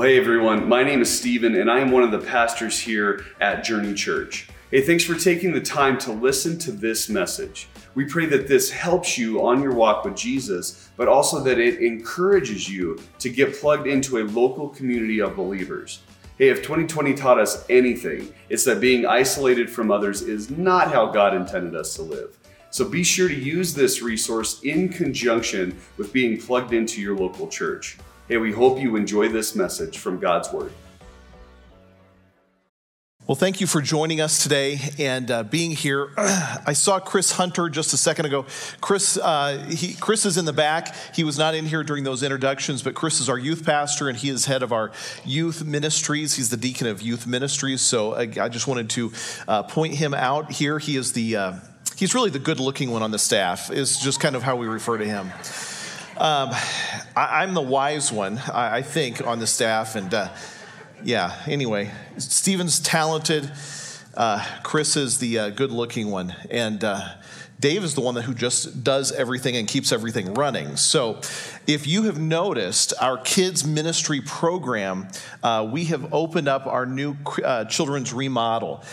Well, hey everyone, my name is Stephen, and I am one of the pastors here at Journey Church. Hey, thanks for taking the time to listen to this message. We pray that this helps you on your walk with Jesus, but also that it encourages you to get plugged into a local community of believers. Hey, if 2020 taught us anything, it's that being isolated from others is not how God intended us to live. So be sure to use this resource in conjunction with being plugged into your local church. Hey, we hope you enjoy this message from God's Word. Well, thank you for joining us today and uh, being here. I saw Chris Hunter just a second ago. Chris, uh, he, Chris is in the back. He was not in here during those introductions, but Chris is our youth pastor and he is head of our youth ministries. He's the deacon of youth ministries. So I, I just wanted to uh, point him out here. He is the uh, he's really the good-looking one on the staff. Is just kind of how we refer to him. Um, I, am the wise one, I, I, think, on the staff. And uh, yeah, anyway, Stephen's talented. Uh, Chris is the uh, good looking one. And uh, Dave is the one that, who just does everything and keeps everything running. So, if you have noticed our kids' ministry program, uh, we have opened up our new uh, children's remodel.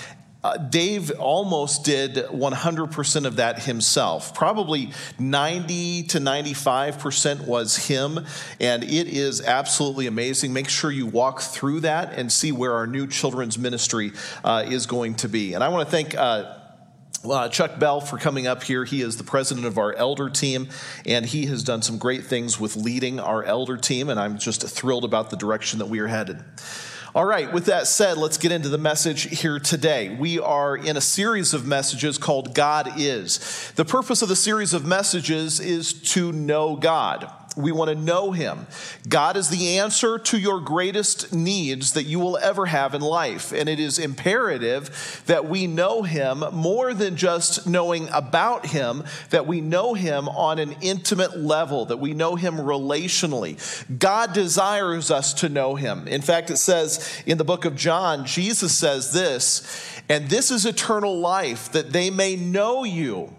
Uh, Dave almost did 100% of that himself. Probably 90 to 95% was him, and it is absolutely amazing. Make sure you walk through that and see where our new children's ministry uh, is going to be. And I want to thank uh, uh, Chuck Bell for coming up here. He is the president of our elder team, and he has done some great things with leading our elder team, and I'm just thrilled about the direction that we are headed. All right, with that said, let's get into the message here today. We are in a series of messages called God Is. The purpose of the series of messages is to know God. We want to know Him. God is the answer to your greatest needs that you will ever have in life. And it is imperative that we know Him more than just knowing about Him, that we know Him on an intimate level, that we know Him relationally. God desires us to know Him. In fact, it says in the book of John, Jesus says this, and this is eternal life, that they may know you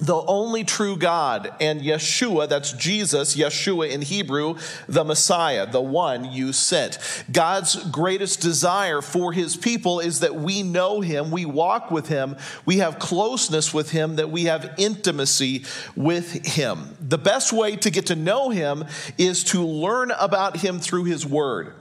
the only true God, and Yeshua, that's Jesus, Yeshua in Hebrew, the Messiah, the one you sent. God's greatest desire for his people is that we know him, we walk with him, we have closeness with him, that we have intimacy with him. The best way to get to know him is to learn about him through his word.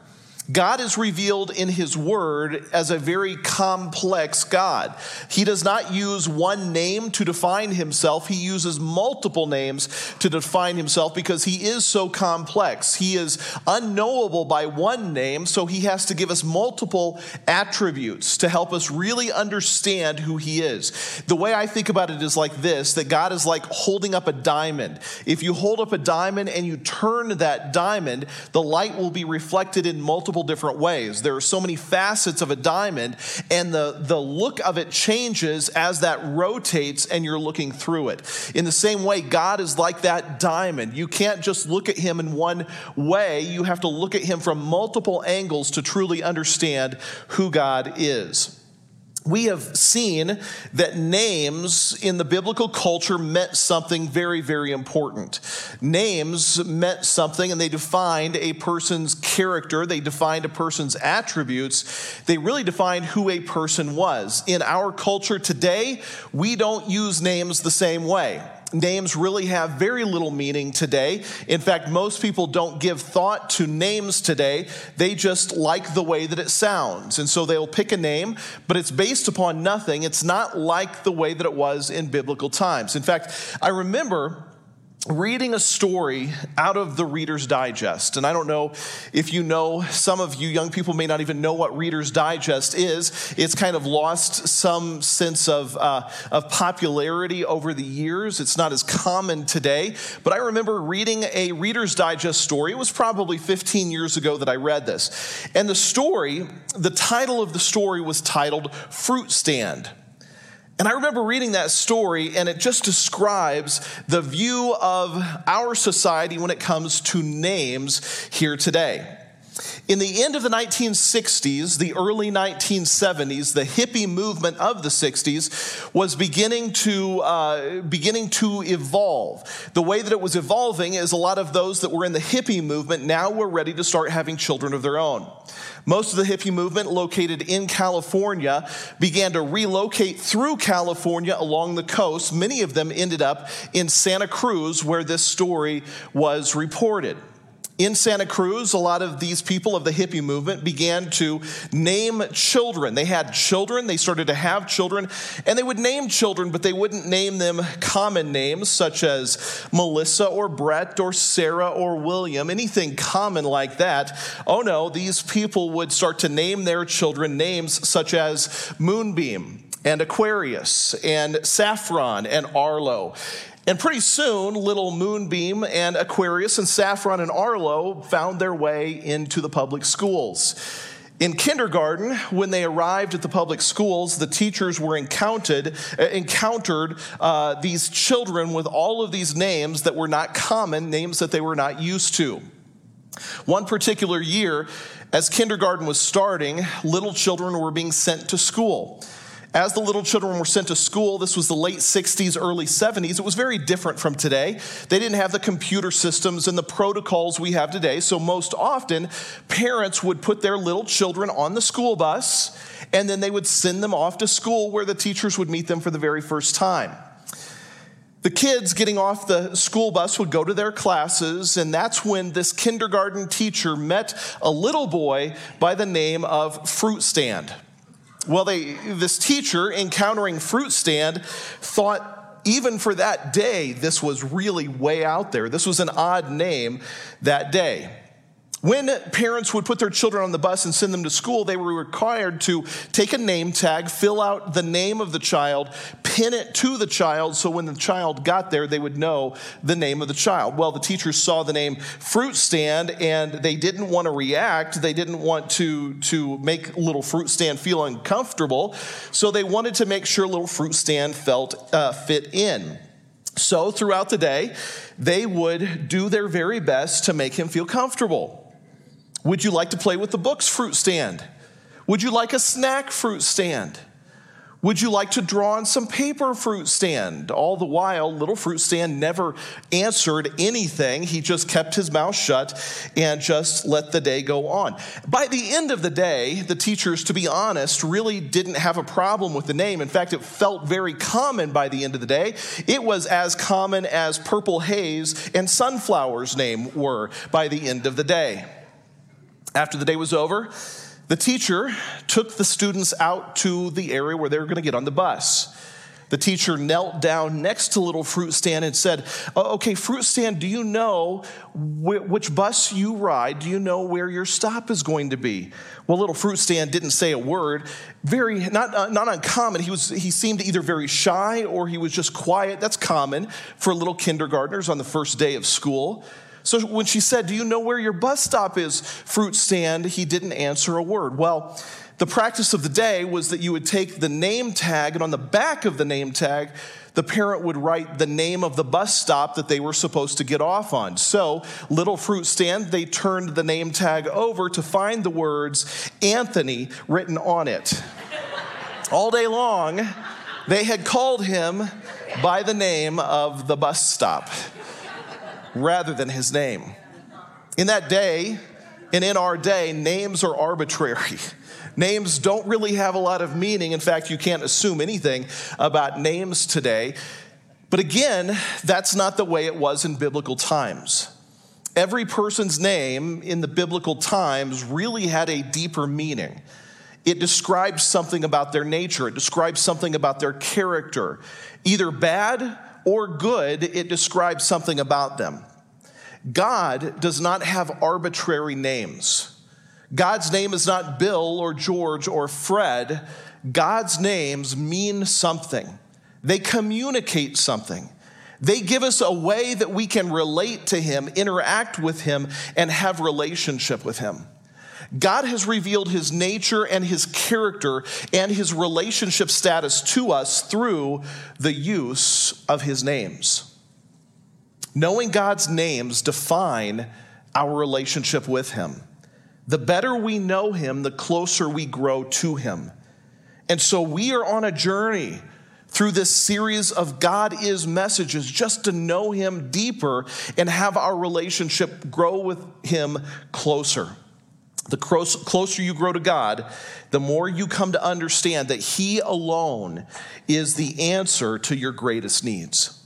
God is revealed in His Word as a very complex God. He does not use one name to define Himself, He uses multiple names to define Himself because He is so complex. He is unknowable by one name, so He has to give us multiple attributes to help us really understand who He is. The way I think about it is like this that God is like holding up a diamond. If you hold up a diamond and you turn that diamond, the light will be reflected in multiple multiple different ways. There are so many facets of a diamond, and the, the look of it changes as that rotates and you're looking through it. In the same way, God is like that diamond. You can't just look at him in one way, you have to look at him from multiple angles to truly understand who God is we have seen that names in the biblical culture meant something very, very important. Names meant something and they defined a person's character, they defined a person's attributes, they really defined who a person was. In our culture today, we don't use names the same way names really have very little meaning today. In fact, most people don't give thought to names today. They just like the way that it sounds. And so they'll pick a name, but it's based upon nothing. It's not like the way that it was in biblical times. In fact, I remember reading a story out of the Reader's Digest. And I don't know if you know, some of you young people may not even know what Reader's Digest is. It's kind of lost some sense of, uh, of popularity over the years. It's not as common today. But I remember reading a Reader's Digest story. It was probably 15 years ago that I read this. And the story, the title of the story was titled Fruit Stand. And I remember reading that story, and it just describes the view of our society when it comes to names here today. In the end of the 1960s, the early 1970s, the hippie movement of the 60s was beginning to, uh, beginning to evolve. The way that it was evolving is a lot of those that were in the hippie movement now were ready to start having children of their own. Most of the hippie movement located in California began to relocate through California along the coast. Many of them ended up in Santa Cruz, where this story was reported. In Santa Cruz, a lot of these people of the hippie movement began to name children. They had children, they started to have children, and they would name children, but they wouldn't name them common names such as Melissa or Brett or Sarah or William, anything common like that. Oh no, these people would start to name their children names such as Moonbeam and Aquarius and Saffron and Arlo. And pretty soon, little Moonbeam and Aquarius and Saffron and Arlo found their way into the public schools. In kindergarten, when they arrived at the public schools, the teachers were encountered, uh, encountered uh, these children with all of these names that were not common, names that they were not used to. One particular year, as kindergarten was starting, little children were being sent to school. As the little children were sent to school, this was the late 60s, early 70s, it was very different from today. They didn't have the computer systems and the protocols we have today, so most often parents would put their little children on the school bus and then they would send them off to school where the teachers would meet them for the very first time. The kids getting off the school bus would go to their classes, and that's when this kindergarten teacher met a little boy by the name of Fruit Stand. Well, they, this teacher, encountering Fruit Stand, thought even for that day, this was really way out there. This was an odd name that day. When parents would put their children on the bus and send them to school, they were required to take a name tag, fill out the name of the child, pin it to the child so when the child got there, they would know the name of the child. Well, the teachers saw the name fruit stand and they didn't want to react. They didn't want to, to make little fruit stand feel uncomfortable. So they wanted to make sure little fruit stand felt uh, fit in. So throughout the day, they would do their very best to make him feel comfortable. Would you like to play with the books fruit stand? Would you like a snack fruit stand? Would you like to draw on some paper fruit stand? All the while, little fruit stand never answered anything. He just kept his mouth shut and just let the day go on. By the end of the day, the teachers, to be honest, really didn't have a problem with the name. In fact, it felt very common by the end of the day. It was as common as Purple Haze and Sunflower's name were by the end of the day. After the day was over, the teacher took the students out to the area where they were going to get on the bus. The teacher knelt down next to Little Fruit Stand and said, Okay, Fruit Stand, do you know wh- which bus you ride? Do you know where your stop is going to be? Well, Little Fruit Stand didn't say a word. Very, not, uh, not uncommon. He, was, he seemed either very shy or he was just quiet. That's common for little kindergartners on the first day of school. So when she said, Do you know where your bus stop is, fruit stand? He didn't answer a word. Well, the practice of the day was that you would take the name tag, and on the back of the name tag, the parent would write the name of the bus stop that they were supposed to get off on. So, little fruit stand, they turned the name tag over to find the words Anthony written on it. All day long, they had called him by the name of the bus stop rather than his name. In that day, and in our day, names are arbitrary. Names don't really have a lot of meaning. In fact, you can't assume anything about names today. But again, that's not the way it was in biblical times. Every person's name in the biblical times really had a deeper meaning. It describes something about their nature, it describes something about their character. Either bad or good, it describes something about them. God does not have arbitrary names. God's name is not Bill or George or Fred. God's names mean something, they communicate something. They give us a way that we can relate to Him, interact with Him, and have relationship with Him. God has revealed his nature and his character and his relationship status to us through the use of his names. Knowing God's names define our relationship with him. The better we know him, the closer we grow to him. And so we are on a journey through this series of God is messages just to know him deeper and have our relationship grow with him closer. The closer you grow to God, the more you come to understand that He alone is the answer to your greatest needs.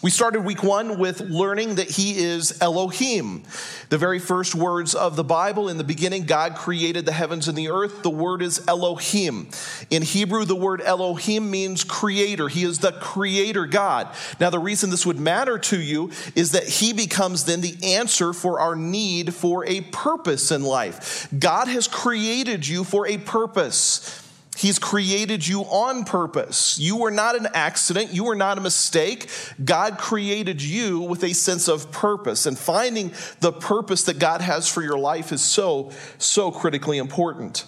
We started week one with learning that He is Elohim. The very first words of the Bible in the beginning, God created the heavens and the earth. The word is Elohim. In Hebrew, the word Elohim means creator. He is the creator God. Now, the reason this would matter to you is that He becomes then the answer for our need for a purpose in life. God has created you for a purpose. He's created you on purpose. You were not an accident. You were not a mistake. God created you with a sense of purpose. And finding the purpose that God has for your life is so, so critically important.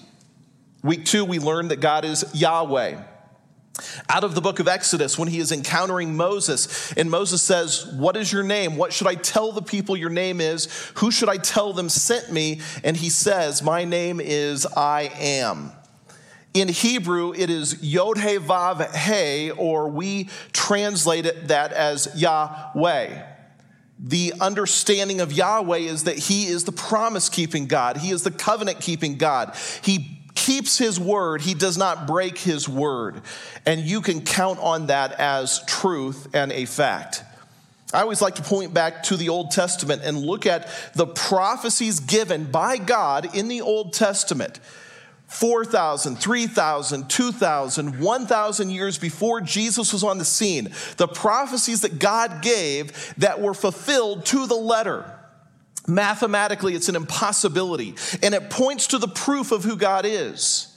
Week two, we learned that God is Yahweh. Out of the book of Exodus, when he is encountering Moses, and Moses says, What is your name? What should I tell the people your name is? Who should I tell them sent me? And he says, My name is I am. In Hebrew, it is Yod He Vav He, or we translate it that as Yahweh. The understanding of Yahweh is that He is the promise keeping God, He is the covenant keeping God. He keeps His word, He does not break His word. And you can count on that as truth and a fact. I always like to point back to the Old Testament and look at the prophecies given by God in the Old Testament. 4,000, 3,000, 2,000, 1,000 years before Jesus was on the scene, the prophecies that God gave that were fulfilled to the letter. Mathematically, it's an impossibility, and it points to the proof of who God is.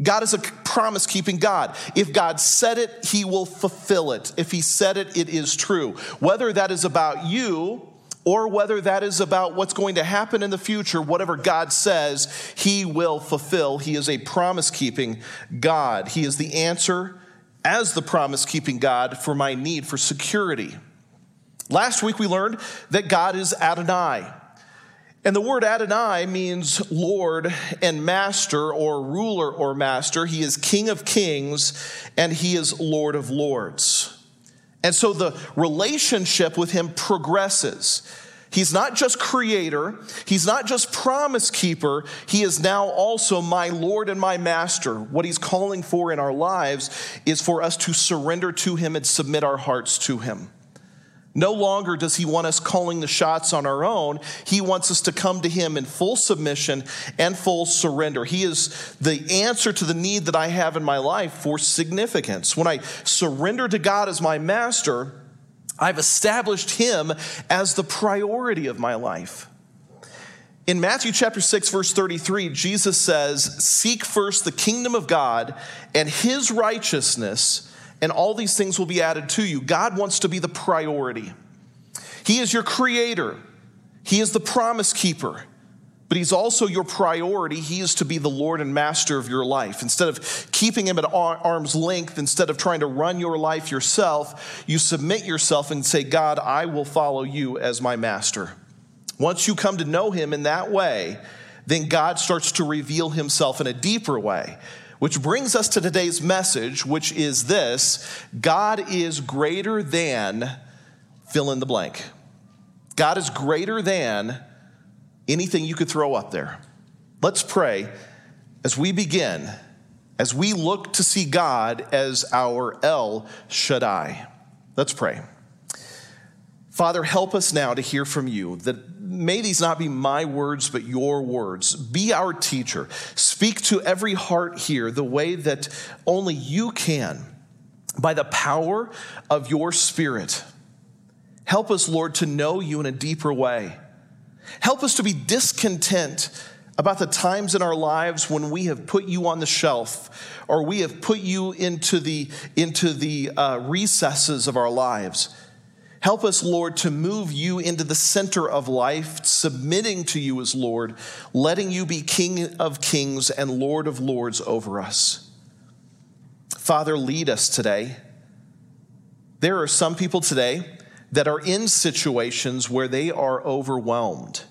God is a promise keeping God. If God said it, he will fulfill it. If he said it, it is true. Whether that is about you or whether that is about what's going to happen in the future, whatever God says, He will fulfill. He is a promise keeping God. He is the answer as the promise keeping God for my need for security. Last week we learned that God is Adonai. And the word Adonai means Lord and Master or ruler or master. He is King of kings and he is Lord of lords. And so the relationship with him progresses. He's not just creator, he's not just promise keeper, he is now also my Lord and my master. What he's calling for in our lives is for us to surrender to him and submit our hearts to him. No longer does he want us calling the shots on our own. He wants us to come to him in full submission and full surrender. He is the answer to the need that I have in my life for significance. When I surrender to God as my master, I've established him as the priority of my life. In Matthew chapter 6 verse 33, Jesus says, "Seek first the kingdom of God and his righteousness, and all these things will be added to you. God wants to be the priority. He is your creator, He is the promise keeper. But he's also your priority. He is to be the Lord and master of your life. Instead of keeping him at arm's length, instead of trying to run your life yourself, you submit yourself and say, God, I will follow you as my master. Once you come to know him in that way, then God starts to reveal himself in a deeper way. Which brings us to today's message, which is this God is greater than fill in the blank. God is greater than anything you could throw up there. Let's pray as we begin, as we look to see God as our El Shaddai. Let's pray. Father, help us now to hear from you that may these not be my words, but your words. Be our teacher. Speak to every heart here the way that only you can by the power of your Spirit. Help us, Lord, to know you in a deeper way. Help us to be discontent about the times in our lives when we have put you on the shelf or we have put you into the, into the uh, recesses of our lives. Help us, Lord, to move you into the center of life, submitting to you as Lord, letting you be King of kings and Lord of lords over us. Father, lead us today. There are some people today that are in situations where they are overwhelmed.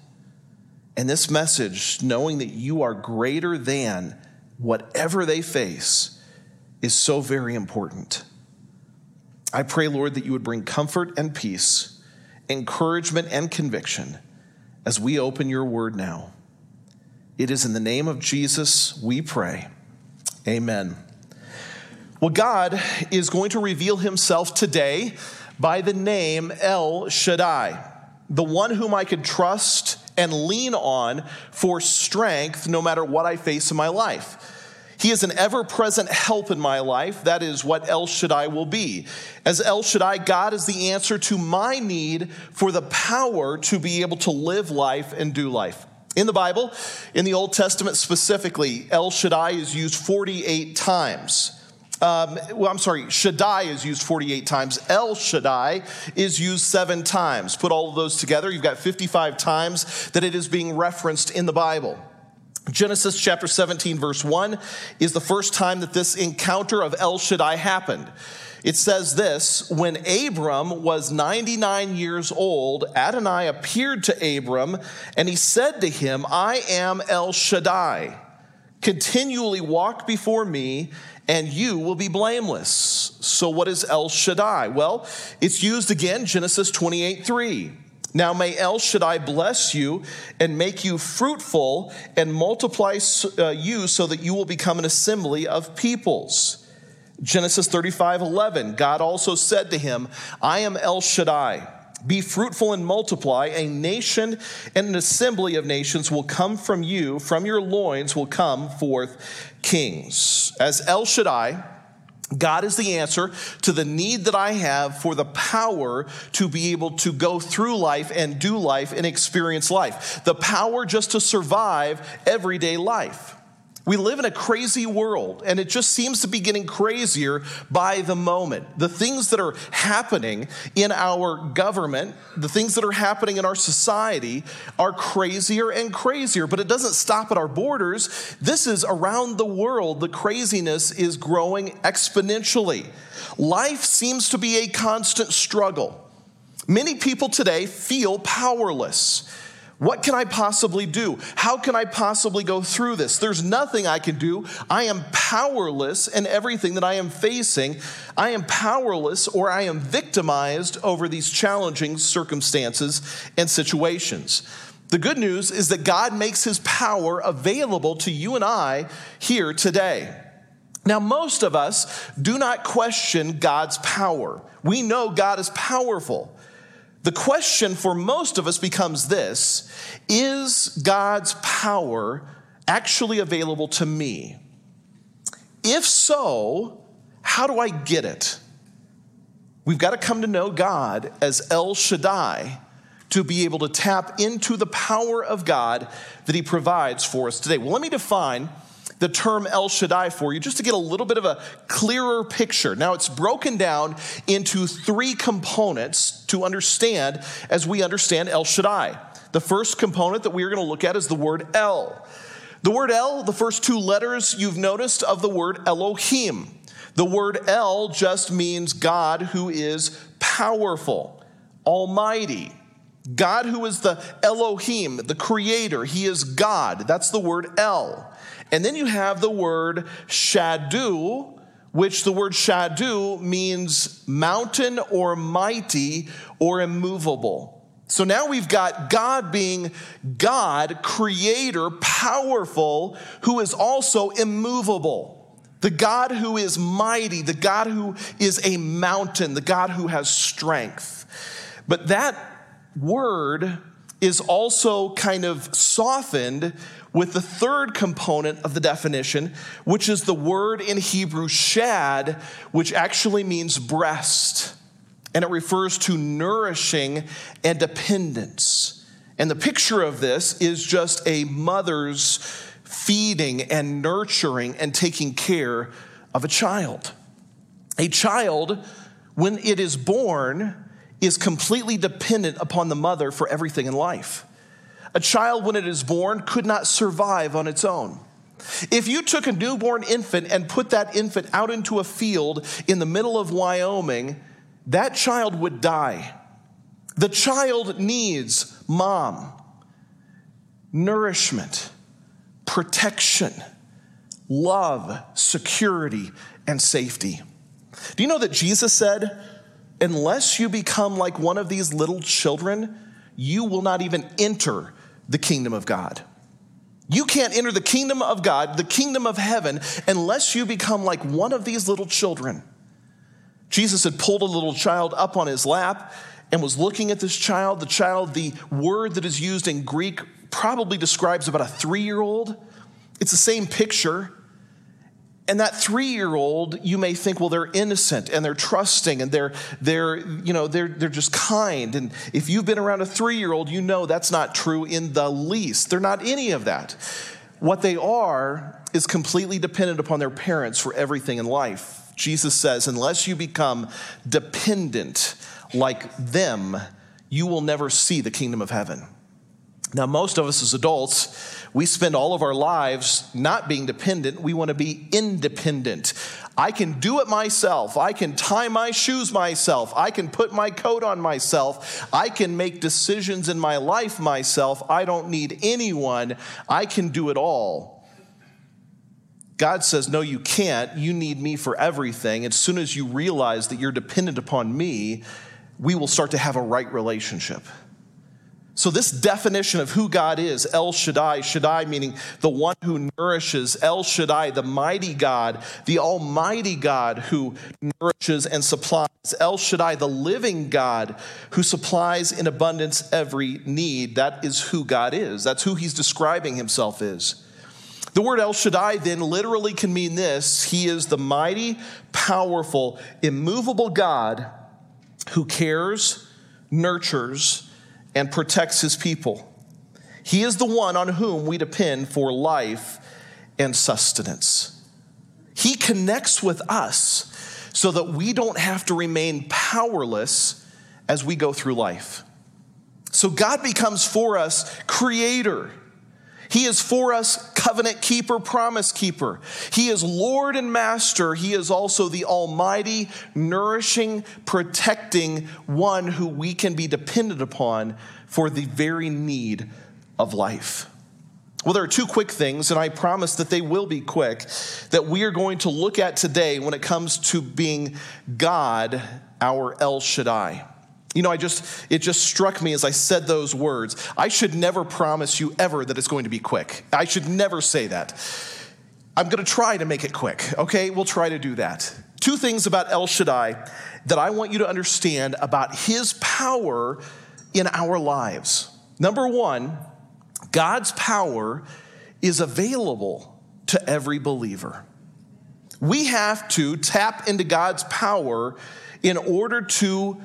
And this message, knowing that you are greater than whatever they face, is so very important. I pray, Lord, that you would bring comfort and peace, encouragement and conviction as we open your word now. It is in the name of Jesus we pray. Amen. Well, God is going to reveal himself today by the name El Shaddai, the one whom I could trust and lean on for strength no matter what I face in my life. He is an ever present help in my life. That is what El Shaddai will be. As El Shaddai, God is the answer to my need for the power to be able to live life and do life. In the Bible, in the Old Testament specifically, El Shaddai is used 48 times. Um, well, I'm sorry, Shaddai is used 48 times. El Shaddai is used seven times. Put all of those together, you've got 55 times that it is being referenced in the Bible. Genesis chapter 17, verse 1 is the first time that this encounter of El Shaddai happened. It says this When Abram was 99 years old, Adonai appeared to Abram and he said to him, I am El Shaddai. Continually walk before me and you will be blameless. So, what is El Shaddai? Well, it's used again, Genesis 28 3. Now may El Shaddai bless you and make you fruitful and multiply uh, you so that you will become an assembly of peoples. Genesis 35 11, God also said to him, I am El Shaddai. Be fruitful and multiply. A nation and an assembly of nations will come from you. From your loins will come forth kings. As El Shaddai, God is the answer to the need that I have for the power to be able to go through life and do life and experience life. The power just to survive everyday life. We live in a crazy world, and it just seems to be getting crazier by the moment. The things that are happening in our government, the things that are happening in our society are crazier and crazier, but it doesn't stop at our borders. This is around the world. The craziness is growing exponentially. Life seems to be a constant struggle. Many people today feel powerless. What can I possibly do? How can I possibly go through this? There's nothing I can do. I am powerless in everything that I am facing. I am powerless or I am victimized over these challenging circumstances and situations. The good news is that God makes his power available to you and I here today. Now, most of us do not question God's power. We know God is powerful. The question for most of us becomes this Is God's power actually available to me? If so, how do I get it? We've got to come to know God as El Shaddai to be able to tap into the power of God that He provides for us today. Well, let me define the term El Shaddai for you just to get a little bit of a clearer picture. Now, it's broken down into three components to understand as we understand El Shaddai. The first component that we are going to look at is the word El. The word El, the first two letters you've noticed of the word Elohim. The word El just means God who is powerful, almighty. God who is the Elohim, the creator. He is God. That's the word El. And then you have the word shadu, which the word shadu means mountain or mighty or immovable. So now we've got God being God, creator, powerful, who is also immovable. The God who is mighty, the God who is a mountain, the God who has strength. But that word is also kind of softened with the third component of the definition, which is the word in Hebrew shad, which actually means breast. And it refers to nourishing and dependence. And the picture of this is just a mother's feeding and nurturing and taking care of a child. A child, when it is born, is completely dependent upon the mother for everything in life. A child, when it is born, could not survive on its own. If you took a newborn infant and put that infant out into a field in the middle of Wyoming, that child would die. The child needs mom. nourishment, protection, love, security, and safety. Do you know that Jesus said, unless you become like one of these little children, you will not even enter the kingdom of God. You can't enter the kingdom of God, the kingdom of heaven, unless you become like one of these little children. Jesus had pulled a little child up on his lap and was looking at this child. The child, the word that is used in Greek, probably describes about a three year old. It's the same picture. And that three-year-old, you may think, well, they're innocent and they're trusting and they're they're you know they're they're just kind. And if you've been around a three-year-old, you know that's not true in the least. They're not any of that. What they are is completely dependent upon their parents for everything in life. Jesus says, unless you become dependent like them, you will never see the kingdom of heaven. Now, most of us as adults, we spend all of our lives not being dependent. We want to be independent. I can do it myself. I can tie my shoes myself. I can put my coat on myself. I can make decisions in my life myself. I don't need anyone. I can do it all. God says, No, you can't. You need me for everything. As soon as you realize that you're dependent upon me, we will start to have a right relationship. So, this definition of who God is, El Shaddai, Shaddai meaning the one who nourishes, El Shaddai, the mighty God, the almighty God who nourishes and supplies, El Shaddai, the living God who supplies in abundance every need. That is who God is. That's who he's describing himself is. The word El Shaddai then literally can mean this He is the mighty, powerful, immovable God who cares, nurtures, and protects his people. He is the one on whom we depend for life and sustenance. He connects with us so that we don't have to remain powerless as we go through life. So God becomes for us creator he is for us covenant keeper, promise keeper. He is Lord and Master. He is also the Almighty, nourishing, protecting one who we can be dependent upon for the very need of life. Well, there are two quick things, and I promise that they will be quick, that we are going to look at today when it comes to being God, our El Shaddai. You know, I just, it just struck me as I said those words. I should never promise you ever that it's going to be quick. I should never say that. I'm going to try to make it quick, okay? We'll try to do that. Two things about El Shaddai that I want you to understand about his power in our lives. Number one, God's power is available to every believer. We have to tap into God's power in order to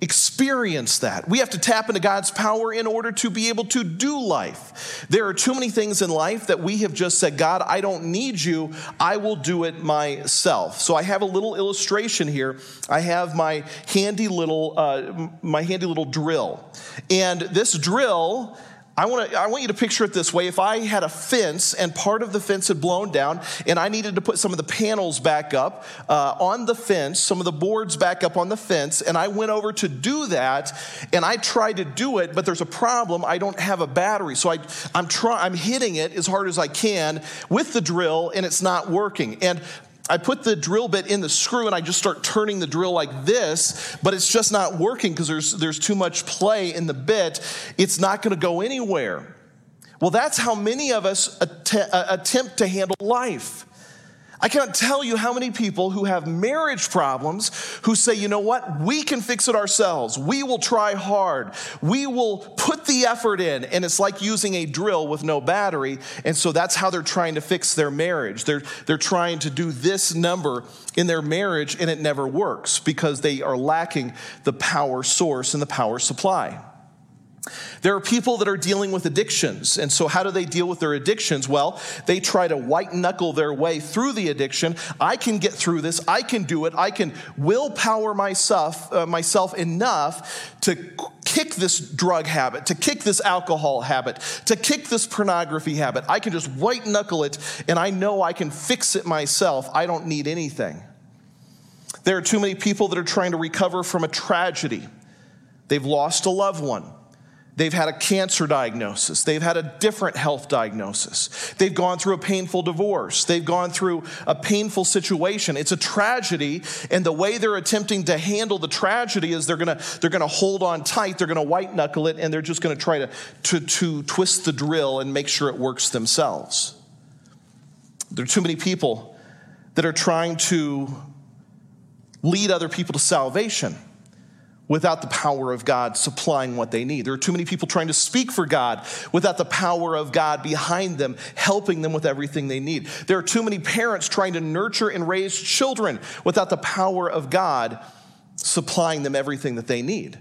experience that. We have to tap into God's power in order to be able to do life. There are too many things in life that we have just said, God, I don't need you. I will do it myself. So I have a little illustration here. I have my handy little, uh, my handy little drill. And this drill I want, to, I want you to picture it this way. If I had a fence and part of the fence had blown down and I needed to put some of the panels back up uh, on the fence, some of the boards back up on the fence, and I went over to do that and I tried to do it, but there's a problem. I don't have a battery. So I, I'm, try, I'm hitting it as hard as I can with the drill and it's not working. And I put the drill bit in the screw and I just start turning the drill like this, but it's just not working because there's, there's too much play in the bit. It's not going to go anywhere. Well, that's how many of us att- uh, attempt to handle life. I can't tell you how many people who have marriage problems who say, you know what, we can fix it ourselves. We will try hard. We will put the effort in. And it's like using a drill with no battery. And so that's how they're trying to fix their marriage. They're, they're trying to do this number in their marriage, and it never works because they are lacking the power source and the power supply. There are people that are dealing with addictions. And so, how do they deal with their addictions? Well, they try to white knuckle their way through the addiction. I can get through this. I can do it. I can willpower myself, uh, myself enough to kick this drug habit, to kick this alcohol habit, to kick this pornography habit. I can just white knuckle it, and I know I can fix it myself. I don't need anything. There are too many people that are trying to recover from a tragedy. They've lost a loved one They've had a cancer diagnosis. They've had a different health diagnosis. They've gone through a painful divorce. They've gone through a painful situation. It's a tragedy, and the way they're attempting to handle the tragedy is they're gonna, they're gonna hold on tight, they're gonna white knuckle it, and they're just gonna try to, to, to twist the drill and make sure it works themselves. There are too many people that are trying to lead other people to salvation without the power of God supplying what they need. There are too many people trying to speak for God without the power of God behind them, helping them with everything they need. There are too many parents trying to nurture and raise children without the power of God supplying them everything that they need.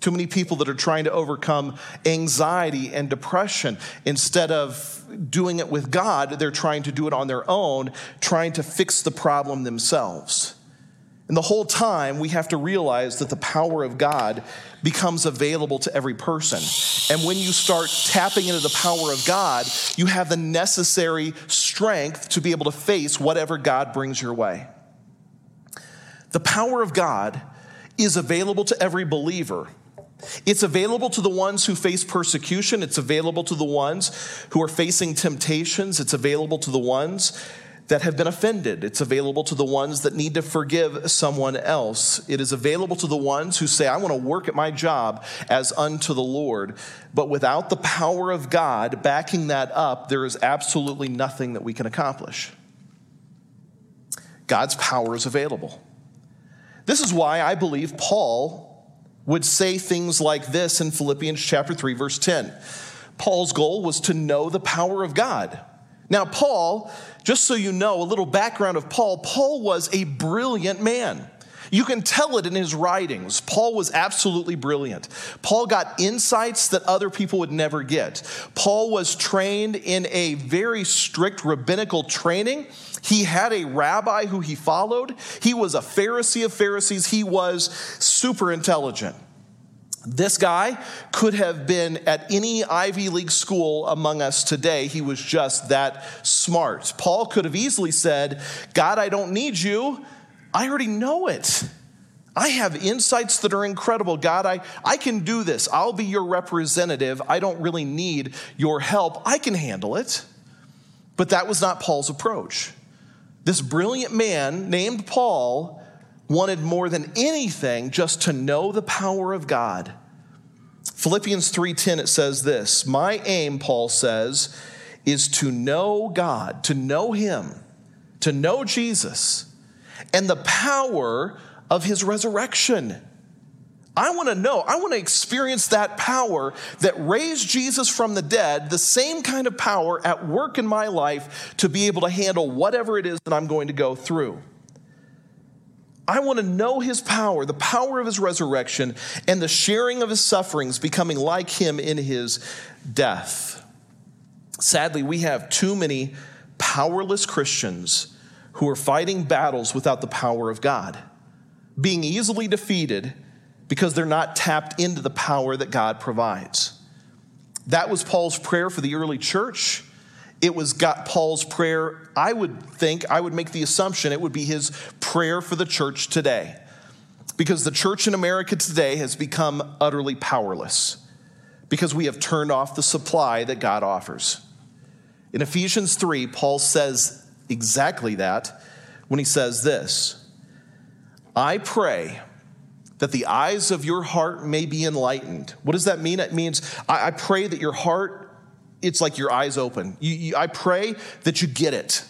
Too many people that are trying to overcome anxiety and depression. Instead of doing it with God, they're trying to do it on their own, trying to fix the problem themselves. And the whole time, we have to realize that the power of God becomes available to every person. And when you start tapping into the power of God, you have the necessary strength to be able to face whatever God brings your way. The power of God is available to every believer. It's available to the ones who face persecution. It's available to the ones who are facing temptations. It's available to the ones that have been offended. It's available to the ones that need to forgive someone else. It is available to the ones who say, I want to work at my job as unto the Lord. But without the power of God backing that up, there is absolutely nothing that we can accomplish. God's power is available. This is why I believe Paul would say things like this in Philippians chapter 3 verse 10. Paul's goal was to know the power of God. Now, Paul, just so you know, a little background of Paul, Paul was a brilliant man. You can tell it in his writings. Paul was absolutely brilliant. Paul got insights that other people would never get. Paul was trained in a very strict rabbinical training. He had a rabbi who he followed. He was a Pharisee of Pharisees. He was super intelligent. This guy could have been at any Ivy League school among us today. He was just that smart. Paul could have easily said, God, I don't need you. I already know it. I have insights that are incredible. God, I, I can do this. I'll be your representative. I don't really need your help. I can handle it. But that was not Paul's approach. This brilliant man named Paul wanted more than anything just to know the power of God. Philippians 3:10 it says this, "My aim," Paul says, "is to know God, to know him, to know Jesus and the power of his resurrection." I want to know, I want to experience that power that raised Jesus from the dead, the same kind of power at work in my life to be able to handle whatever it is that I'm going to go through. I want to know his power, the power of his resurrection, and the sharing of his sufferings, becoming like him in his death. Sadly, we have too many powerless Christians who are fighting battles without the power of God, being easily defeated because they're not tapped into the power that God provides. That was Paul's prayer for the early church. It was got Paul's prayer. I would think, I would make the assumption it would be his prayer for the church today. Because the church in America today has become utterly powerless because we have turned off the supply that God offers. In Ephesians 3, Paul says exactly that when he says this I pray that the eyes of your heart may be enlightened. What does that mean? It means I, pray that your heart it's like your eyes open. You, you, I pray that you get it.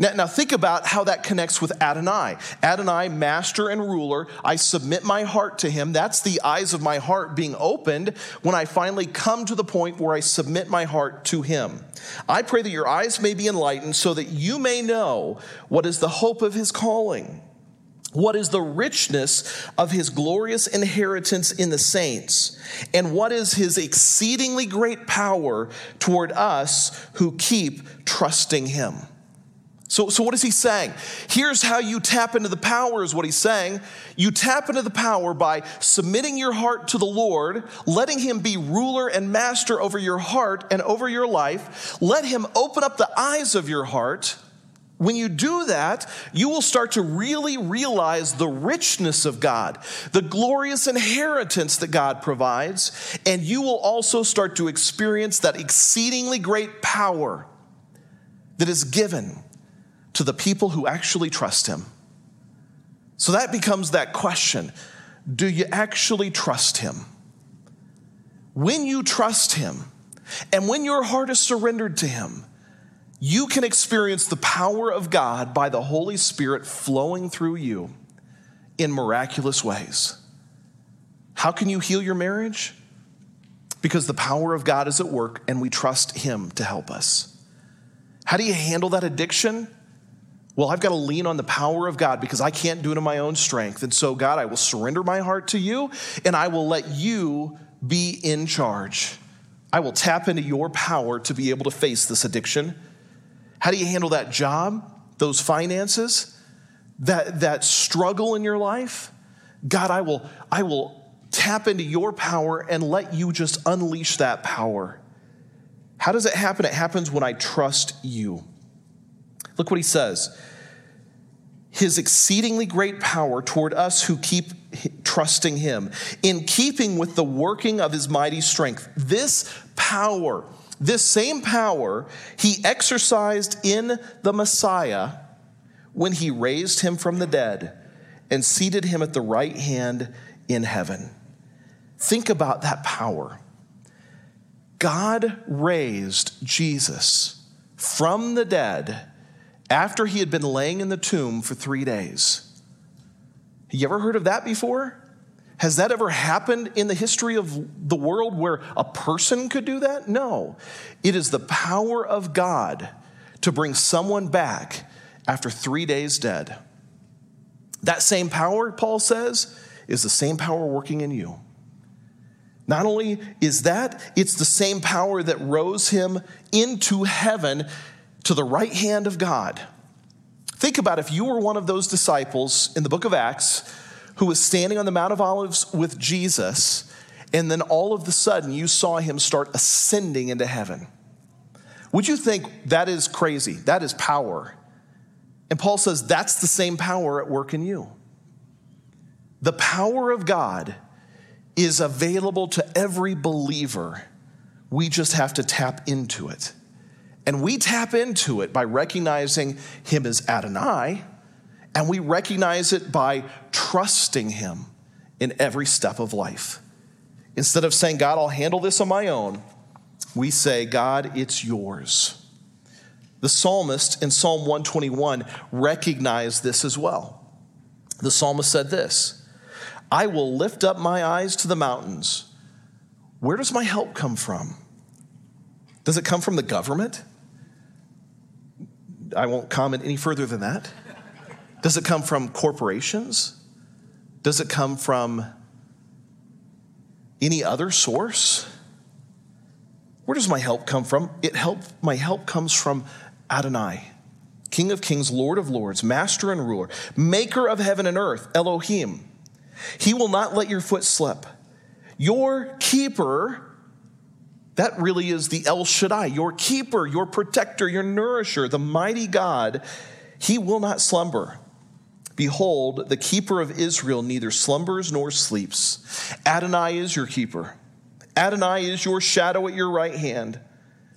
Now, now, think about how that connects with Adonai. Adonai, master and ruler, I submit my heart to him. That's the eyes of my heart being opened when I finally come to the point where I submit my heart to him. I pray that your eyes may be enlightened so that you may know what is the hope of his calling what is the richness of his glorious inheritance in the saints? And what is his exceedingly great power toward us who keep trusting him? So, so what is he saying? Here's how you tap into the power, is what he's saying. You tap into the power by submitting your heart to the Lord, letting him be ruler and master over your heart and over your life. Let him open up the eyes of your heart When you do that, you will start to really realize the richness of God, the glorious inheritance that God provides, and you will also start to experience that exceedingly great power that is given to the people who actually trust Him. So that becomes that question do you actually trust Him? When you trust Him, and when your heart is surrendered to Him, you can experience the power of God by the Holy Spirit flowing through you in miraculous ways. How can you heal your marriage? Because the power of God is at work and we trust Him to help us. How do you handle that addiction? Well, I've got to lean on the power of God because I can't do it in my own strength. And so, God, I will surrender my heart to you and I will let you be in charge. I will tap into your power to be able to face this addiction how do you handle that job, those finances, that, that struggle in your life? God, I will, I will tap into your power and let you just unleash that power. How does it happen? It happens when I trust you. Look what he says His exceedingly great power toward us who keep trusting him, in keeping with the working of his mighty strength. This power this same power he exercised in the Messiah when he raised him from the dead and seated him at the right hand in heaven. Think about that power. God raised Jesus from the dead after he had been laying in the tomb for three days. Have You ever heard of that before? Has that ever happened in the history of the world where a person could do that? No. It is the power of God to bring someone back after three days dead. That same power, Paul says, is the same power working in you. Not only is that, it's the same power that rose him into heaven to the right hand of God. Think about if you were one of those disciples in the book of Acts who was standing on the Mount of Olives with Jesus, and then all of the sudden you saw him start ascending into heaven. Would you think that is crazy? That is power. And Paul says that's the same power at work in you. The power of God is available to every believer. We just have to tap into it. And we tap into it by recognizing Him as Adonai, and we recognize it by trusting Him in every step of life. Instead of saying, God, I'll handle this on my own, we say, God, it's yours. The psalmist in Psalm 121 recognized this as well. The psalmist said this I will lift up my eyes to the mountains. Where does my help come from? Does it come from the government? I won't comment any further than that. Does it come from corporations? Does it come from any other source? Where does my help come from? It help my help comes from Adonai, King of kings, Lord of lords, master and ruler, maker of heaven and earth, Elohim. He will not let your foot slip. Your keeper, that really is the El Shaddai, your keeper, your protector, your nourisher, the mighty God, he will not slumber. Behold, the keeper of Israel neither slumbers nor sleeps. Adonai is your keeper. Adonai is your shadow at your right hand.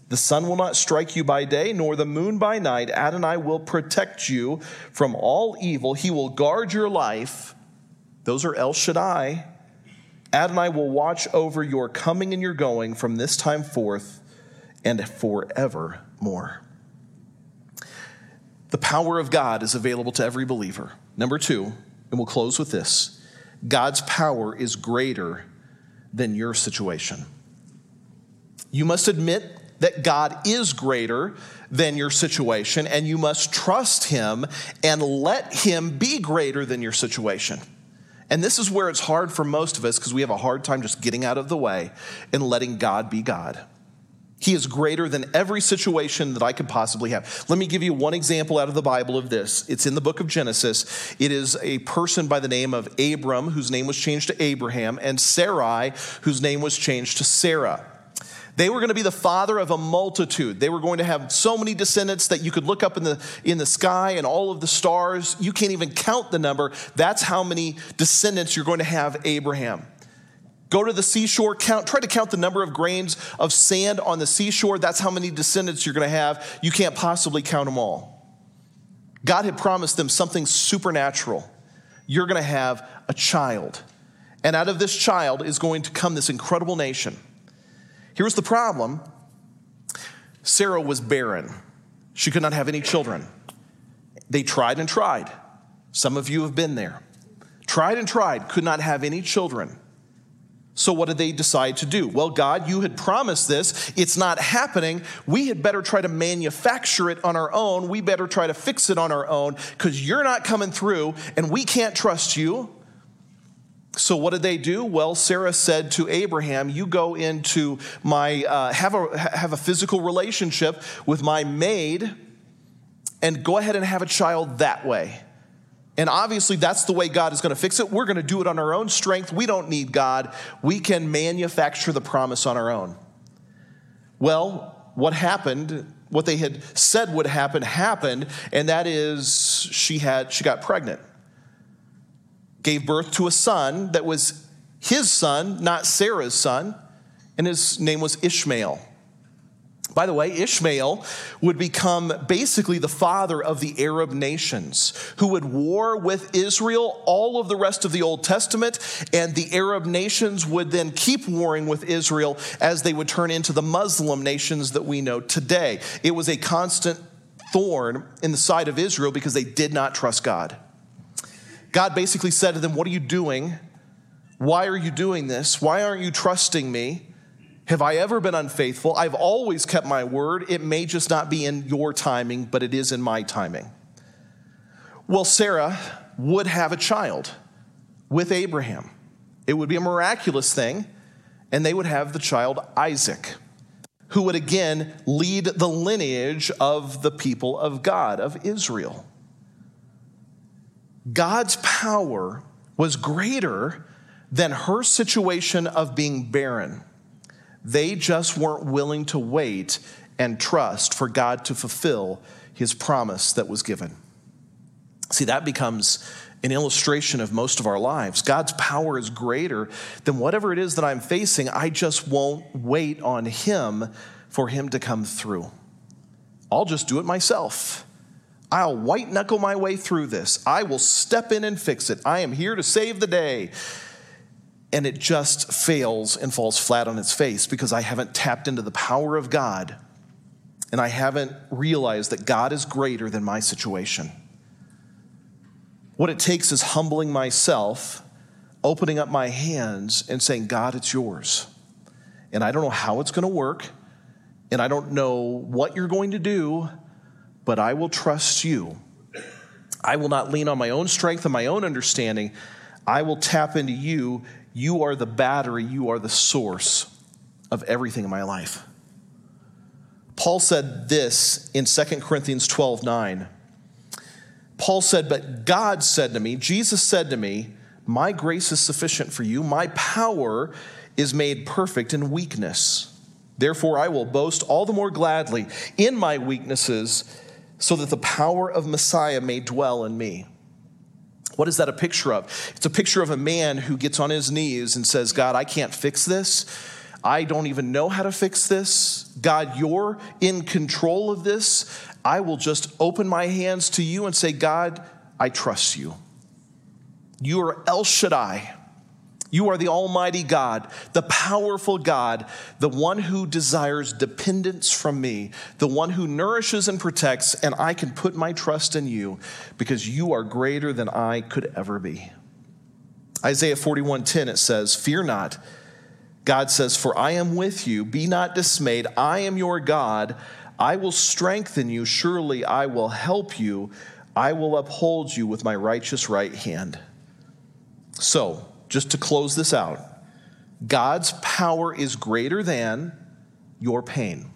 The sun will not strike you by day, nor the moon by night. Adonai will protect you from all evil. He will guard your life. Those are El Shaddai. Adonai will watch over your coming and your going from this time forth and forevermore. The power of God is available to every believer. Number two, and we'll close with this God's power is greater than your situation. You must admit that God is greater than your situation, and you must trust Him and let Him be greater than your situation. And this is where it's hard for most of us because we have a hard time just getting out of the way and letting God be God. He is greater than every situation that I could possibly have. Let me give you one example out of the Bible of this. It's in the book of Genesis. It is a person by the name of Abram, whose name was changed to Abraham, and Sarai, whose name was changed to Sarah. They were going to be the father of a multitude. They were going to have so many descendants that you could look up in the, in the sky and all of the stars. You can't even count the number. That's how many descendants you're going to have Abraham. Go to the seashore, count, try to count the number of grains of sand on the seashore. That's how many descendants you're going to have. You can't possibly count them all. God had promised them something supernatural. You're going to have a child. And out of this child is going to come this incredible nation. Here's the problem Sarah was barren, she could not have any children. They tried and tried. Some of you have been there. Tried and tried, could not have any children. So, what did they decide to do? Well, God, you had promised this. It's not happening. We had better try to manufacture it on our own. We better try to fix it on our own because you're not coming through and we can't trust you. So, what did they do? Well, Sarah said to Abraham, You go into my, uh, have, a, have a physical relationship with my maid and go ahead and have a child that way. And obviously, that's the way God is going to fix it. We're going to do it on our own strength. We don't need God. We can manufacture the promise on our own. Well, what happened, what they had said would happen, happened, and that is she had she got pregnant gave birth to a son that was his son, not Sarah's son, and his name was Ishmael. By the way, Ishmael would become basically the father of the Arab nations who would war with Israel all of the rest of the Old Testament, and the Arab nations would then keep warring with Israel as they would turn into the Muslim nations that we know today. It was a constant thorn in the side of Israel because they did not trust God. God basically said to them, What are you doing? Why are you doing this? Why aren't you trusting me? Have I ever been unfaithful? I've always kept my word. It may just not be in your timing, but it is in my timing. Well, Sarah would have a child with Abraham. It would be a miraculous thing, and they would have the child Isaac, who would again lead the lineage of the people of God, of Israel. God's power was greater than her situation of being barren. They just weren't willing to wait and trust for God to fulfill his promise that was given. See, that becomes an illustration of most of our lives. God's power is greater than whatever it is that I'm facing. I just won't wait on him for him to come through. I'll just do it myself. I'll white knuckle my way through this. I will step in and fix it. I am here to save the day. And it just fails and falls flat on its face because I haven't tapped into the power of God and I haven't realized that God is greater than my situation. What it takes is humbling myself, opening up my hands, and saying, God, it's yours. And I don't know how it's going to work, and I don't know what you're going to do, but I will trust you. I will not lean on my own strength and my own understanding. I will tap into you. You are the battery, you are the source of everything in my life. Paul said this in 2 Corinthians 12 9. Paul said, But God said to me, Jesus said to me, My grace is sufficient for you. My power is made perfect in weakness. Therefore, I will boast all the more gladly in my weaknesses so that the power of Messiah may dwell in me. What is that a picture of? It's a picture of a man who gets on his knees and says, God, I can't fix this. I don't even know how to fix this. God, you're in control of this. I will just open my hands to you and say, God, I trust you. You are El Shaddai. You are the Almighty God, the powerful God, the one who desires dependence from me, the one who nourishes and protects, and I can put my trust in you because you are greater than I could ever be. Isaiah 41:10 it says, "Fear not." God says, "For I am with you. Be not dismayed. I am your God. I will strengthen you. Surely I will help you. I will uphold you with my righteous right hand." So, just to close this out, God's power is greater than your pain.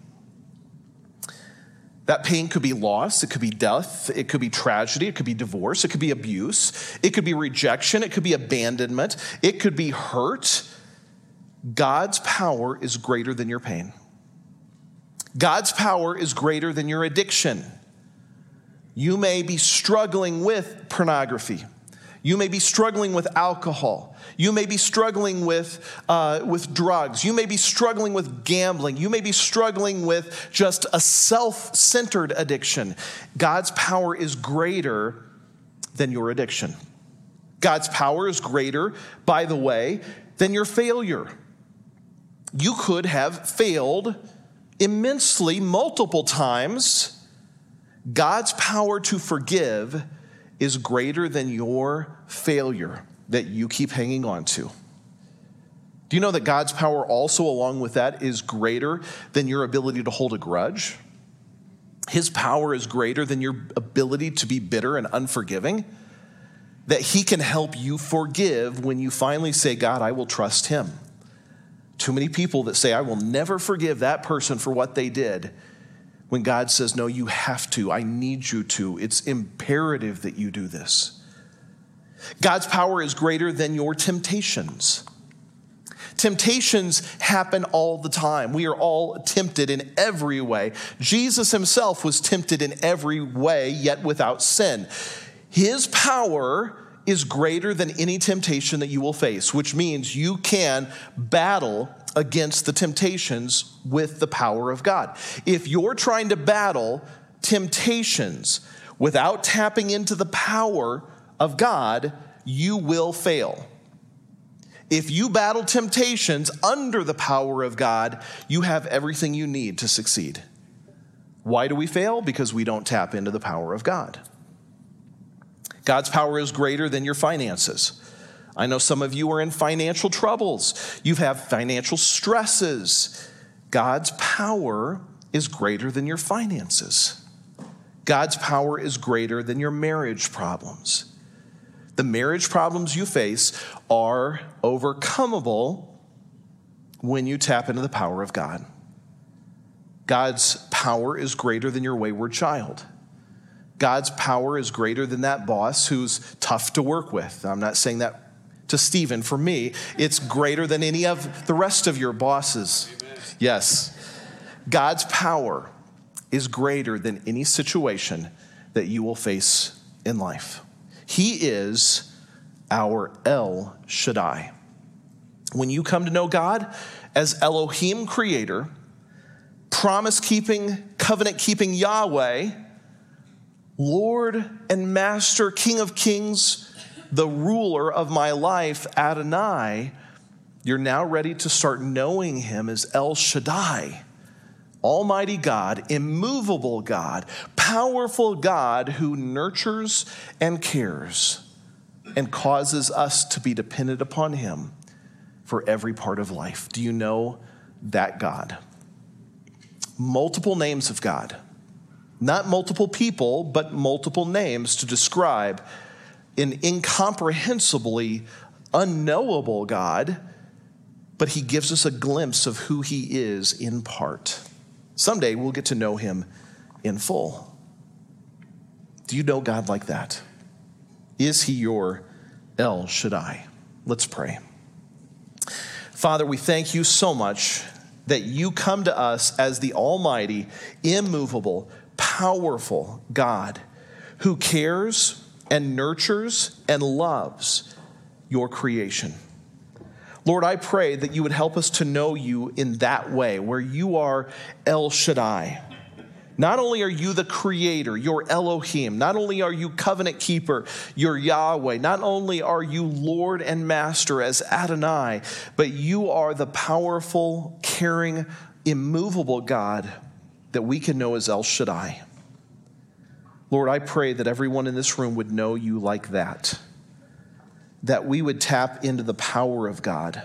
That pain could be loss, it could be death, it could be tragedy, it could be divorce, it could be abuse, it could be rejection, it could be abandonment, it could be hurt. God's power is greater than your pain. God's power is greater than your addiction. You may be struggling with pornography. You may be struggling with alcohol. You may be struggling with, uh, with drugs. You may be struggling with gambling. You may be struggling with just a self centered addiction. God's power is greater than your addiction. God's power is greater, by the way, than your failure. You could have failed immensely multiple times. God's power to forgive is greater than your failure that you keep hanging on to. Do you know that God's power also, along with that, is greater than your ability to hold a grudge? His power is greater than your ability to be bitter and unforgiving. That He can help you forgive when you finally say, God, I will trust Him. Too many people that say, I will never forgive that person for what they did. When God says, No, you have to. I need you to. It's imperative that you do this. God's power is greater than your temptations. Temptations happen all the time. We are all tempted in every way. Jesus himself was tempted in every way, yet without sin. His power is greater than any temptation that you will face, which means you can battle against the temptations with the power of God. If you're trying to battle temptations without tapping into the power of God, you will fail. If you battle temptations under the power of God, you have everything you need to succeed. Why do we fail? Because we don't tap into the power of God. God's power is greater than your finances. I know some of you are in financial troubles, you have financial stresses. God's power is greater than your finances. God's power is greater than your marriage problems. The marriage problems you face are overcomable when you tap into the power of God. God's power is greater than your wayward child. God's power is greater than that boss who's tough to work with. I'm not saying that to Stephen. For me, it's greater than any of the rest of your bosses. Amen. Yes. God's power is greater than any situation that you will face in life. He is our El Shaddai. When you come to know God as Elohim creator, promise keeping, covenant keeping Yahweh, Lord and Master, King of Kings, the ruler of my life, Adonai, you're now ready to start knowing him as El Shaddai. Almighty God, immovable God, powerful God who nurtures and cares and causes us to be dependent upon Him for every part of life. Do you know that God? Multiple names of God. Not multiple people, but multiple names to describe an incomprehensibly unknowable God, but He gives us a glimpse of who He is in part. Someday we'll get to know him in full. Do you know God like that? Is he your El Shaddai? Let's pray. Father, we thank you so much that you come to us as the Almighty, immovable, powerful God who cares and nurtures and loves your creation. Lord, I pray that you would help us to know you in that way, where you are El Shaddai. Not only are you the creator, your Elohim, not only are you covenant keeper, your Yahweh, not only are you Lord and Master as Adonai, but you are the powerful, caring, immovable God that we can know as El Shaddai. Lord, I pray that everyone in this room would know you like that that we would tap into the power of God.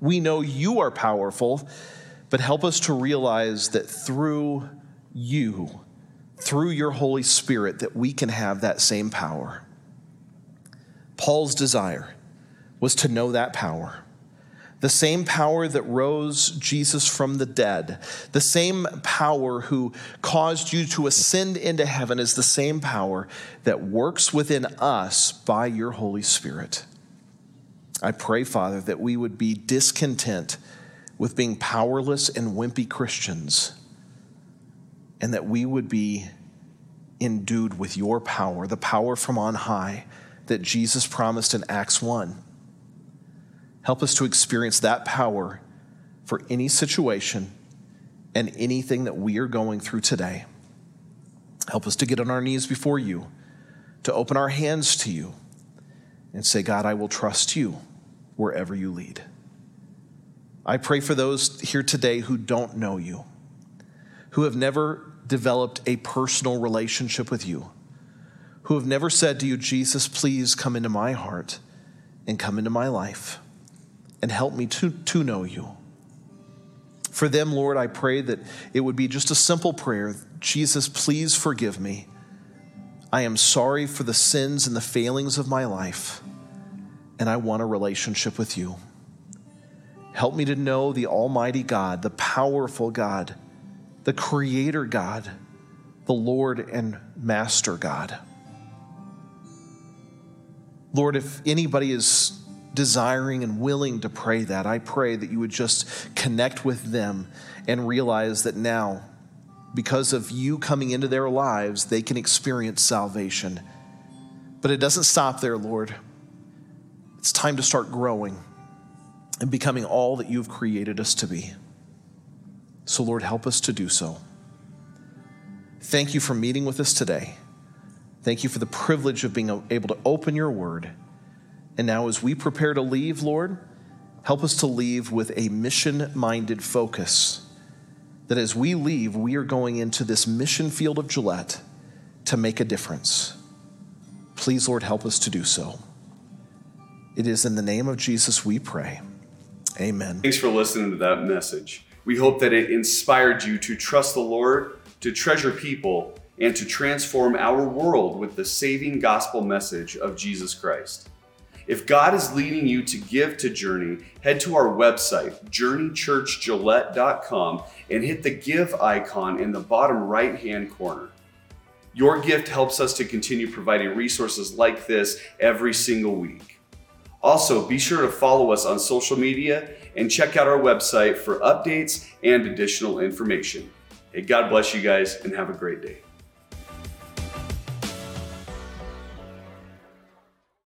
We know you are powerful, but help us to realize that through you, through your Holy Spirit, that we can have that same power. Paul's desire was to know that power. The same power that rose Jesus from the dead, the same power who caused you to ascend into heaven, is the same power that works within us by your Holy Spirit. I pray, Father, that we would be discontent with being powerless and wimpy Christians, and that we would be endued with your power, the power from on high that Jesus promised in Acts 1. Help us to experience that power for any situation and anything that we are going through today. Help us to get on our knees before you, to open our hands to you, and say, God, I will trust you wherever you lead. I pray for those here today who don't know you, who have never developed a personal relationship with you, who have never said to you, Jesus, please come into my heart and come into my life and help me to, to know you. For them, Lord, I pray that it would be just a simple prayer Jesus, please forgive me. I am sorry for the sins and the failings of my life, and I want a relationship with you. Help me to know the Almighty God, the powerful God, the Creator God, the Lord and Master God. Lord, if anybody is desiring and willing to pray that, I pray that you would just connect with them and realize that now, because of you coming into their lives, they can experience salvation. But it doesn't stop there, Lord. It's time to start growing and becoming all that you've created us to be. So, Lord, help us to do so. Thank you for meeting with us today. Thank you for the privilege of being able to open your word and now, as we prepare to leave, Lord, help us to leave with a mission minded focus. That as we leave, we are going into this mission field of Gillette to make a difference. Please, Lord, help us to do so. It is in the name of Jesus we pray. Amen. Thanks for listening to that message. We hope that it inspired you to trust the Lord, to treasure people, and to transform our world with the saving gospel message of Jesus Christ. If God is leading you to give to Journey, head to our website, journeychurchgillette.com, and hit the give icon in the bottom right hand corner. Your gift helps us to continue providing resources like this every single week. Also, be sure to follow us on social media and check out our website for updates and additional information. Hey, God bless you guys and have a great day.